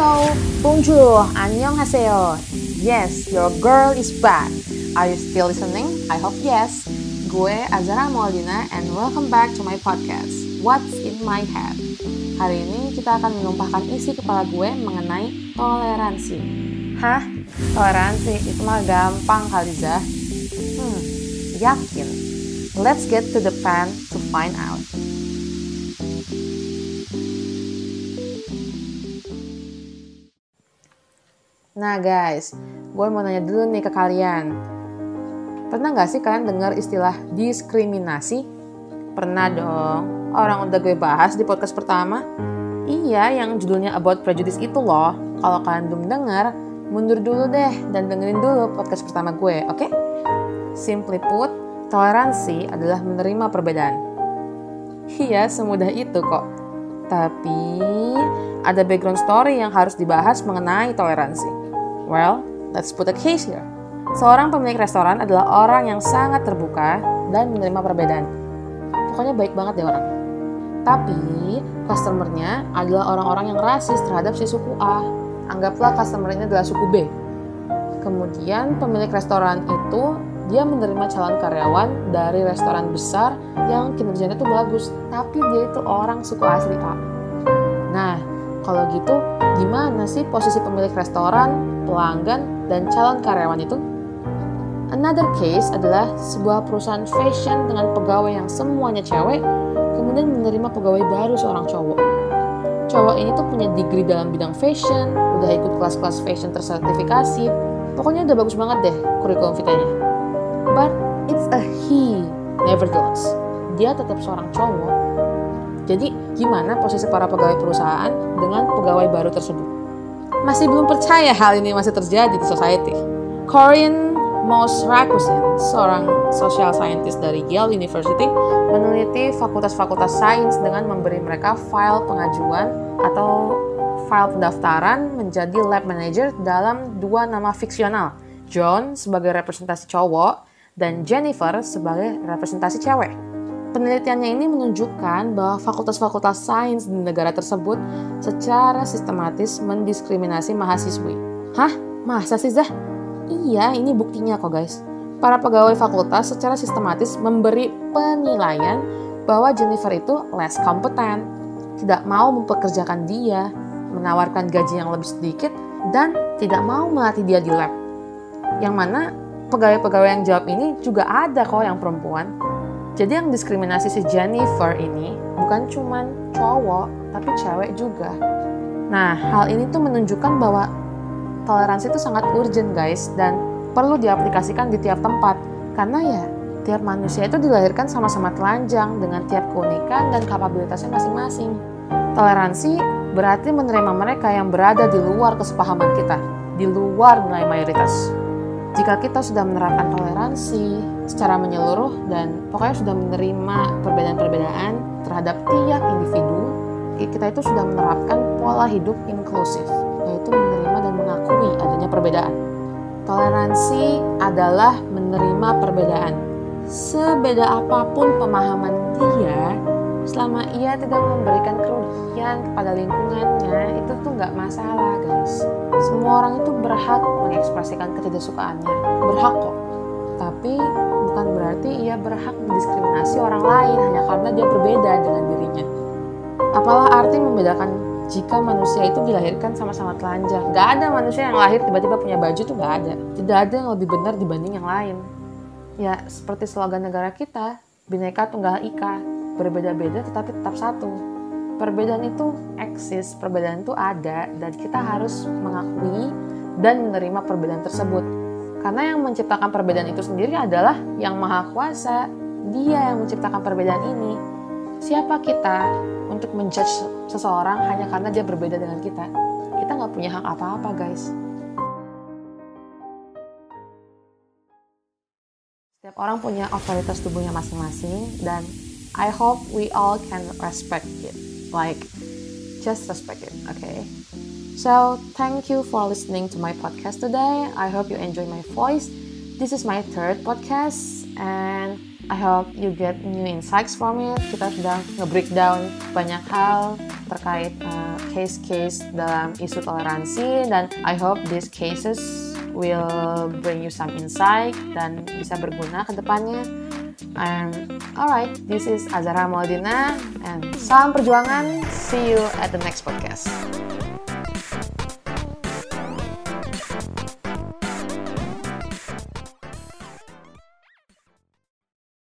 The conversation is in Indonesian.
Hello, bonjour, annyeonghaseyo. Yes, your girl is back. Are you still listening? I hope yes. Gue Azara Maulina and welcome back to my podcast, What's in My Head. Hari ini kita akan menumpahkan isi kepala gue mengenai toleransi. Hah? Toleransi? Itu mah gampang kali, Zah. Hmm, yakin. Let's get to the pan to find out. Nah guys, gue mau nanya dulu nih ke kalian. Pernah gak sih kalian dengar istilah diskriminasi? Pernah dong. Orang udah gue bahas di podcast pertama. Iya, yang judulnya About Prejudice itu loh. Kalau kalian belum dengar, mundur dulu deh dan dengerin dulu podcast pertama gue, oke? Okay? Simply put, toleransi adalah menerima perbedaan. Iya, semudah itu kok. Tapi, ada background story yang harus dibahas mengenai toleransi. Well, let's put a case here. Seorang pemilik restoran adalah orang yang sangat terbuka dan menerima perbedaan. Pokoknya baik banget deh orang. Tapi, customernya adalah orang-orang yang rasis terhadap si suku A. Anggaplah customer ini adalah suku B. Kemudian pemilik restoran itu dia menerima calon karyawan dari restoran besar yang kinerjanya itu bagus, tapi dia itu orang suku asli A. Nah, kalau gitu, gimana sih posisi pemilik restoran, pelanggan, dan calon karyawan itu? Another case adalah sebuah perusahaan fashion dengan pegawai yang semuanya cewek, kemudian menerima pegawai baru seorang cowok. Cowok ini tuh punya degree dalam bidang fashion, udah ikut kelas-kelas fashion tersertifikasi, pokoknya udah bagus banget deh kurikulum fitanya. But it's a he, nevertheless. Dia tetap seorang cowok jadi gimana posisi para pegawai perusahaan dengan pegawai baru tersebut? Masih belum percaya hal ini masih terjadi di society. Corinne Moss Rakusin, seorang social scientist dari Yale University, meneliti fakultas-fakultas sains dengan memberi mereka file pengajuan atau file pendaftaran menjadi lab manager dalam dua nama fiksional, John sebagai representasi cowok dan Jennifer sebagai representasi cewek. Penelitiannya ini menunjukkan bahwa fakultas-fakultas sains di negara tersebut secara sistematis mendiskriminasi mahasiswi. Hah? Masa sih, Zah? Iya, ini buktinya kok guys. Para pegawai fakultas secara sistematis memberi penilaian bahwa Jennifer itu less kompeten, tidak mau mempekerjakan dia, menawarkan gaji yang lebih sedikit, dan tidak mau melatih dia di lab. Yang mana pegawai-pegawai yang jawab ini juga ada kok yang perempuan jadi yang diskriminasi si Jennifer ini bukan cuma cowok, tapi cewek juga. Nah, hal ini tuh menunjukkan bahwa toleransi itu sangat urgent guys dan perlu diaplikasikan di tiap tempat. Karena ya, tiap manusia itu dilahirkan sama-sama telanjang dengan tiap keunikan dan kapabilitasnya masing-masing. Toleransi berarti menerima mereka yang berada di luar kesepahaman kita, di luar nilai mayoritas. Jika kita sudah menerapkan toleransi, secara menyeluruh dan pokoknya sudah menerima perbedaan-perbedaan terhadap tiap individu, kita itu sudah menerapkan pola hidup inklusif, yaitu menerima dan mengakui adanya perbedaan. Toleransi adalah menerima perbedaan. Sebeda apa pun pemahaman dia, selama ia tidak memberikan kerugian kepada lingkungannya, itu tuh nggak masalah guys. Semua orang itu berhak mengekspresikan ketidaksukaannya, berhak kok. Tapi bukan berarti ia berhak mendiskriminasi orang lain hanya karena dia berbeda dengan dirinya. Apalah arti membedakan jika manusia itu dilahirkan sama-sama telanjang? Gak ada manusia yang lahir tiba-tiba punya baju tuh gak ada. Tidak ada yang lebih benar dibanding yang lain. Ya, seperti slogan negara kita, Bineka Tunggal Ika, berbeda-beda tetapi tetap satu. Perbedaan itu eksis, perbedaan itu ada, dan kita harus mengakui dan menerima perbedaan tersebut karena yang menciptakan perbedaan itu sendiri adalah yang maha kuasa. Dia yang menciptakan perbedaan ini. Siapa kita untuk menjudge seseorang hanya karena dia berbeda dengan kita? Kita nggak punya hak apa-apa, guys. Setiap orang punya otoritas tubuhnya masing-masing dan I hope we all can respect it. Like, just respect it, okay? So, thank you for listening to my podcast today. I hope you enjoy my voice. This is my third podcast, and I hope you get new insights from it. Kita sudah nge-breakdown banyak hal terkait uh, case-case uh, dalam isu toleransi dan I hope these cases will bring you some insight dan bisa berguna ke depannya. And alright, this is Azara Maldina and salam perjuangan. See you at the next podcast.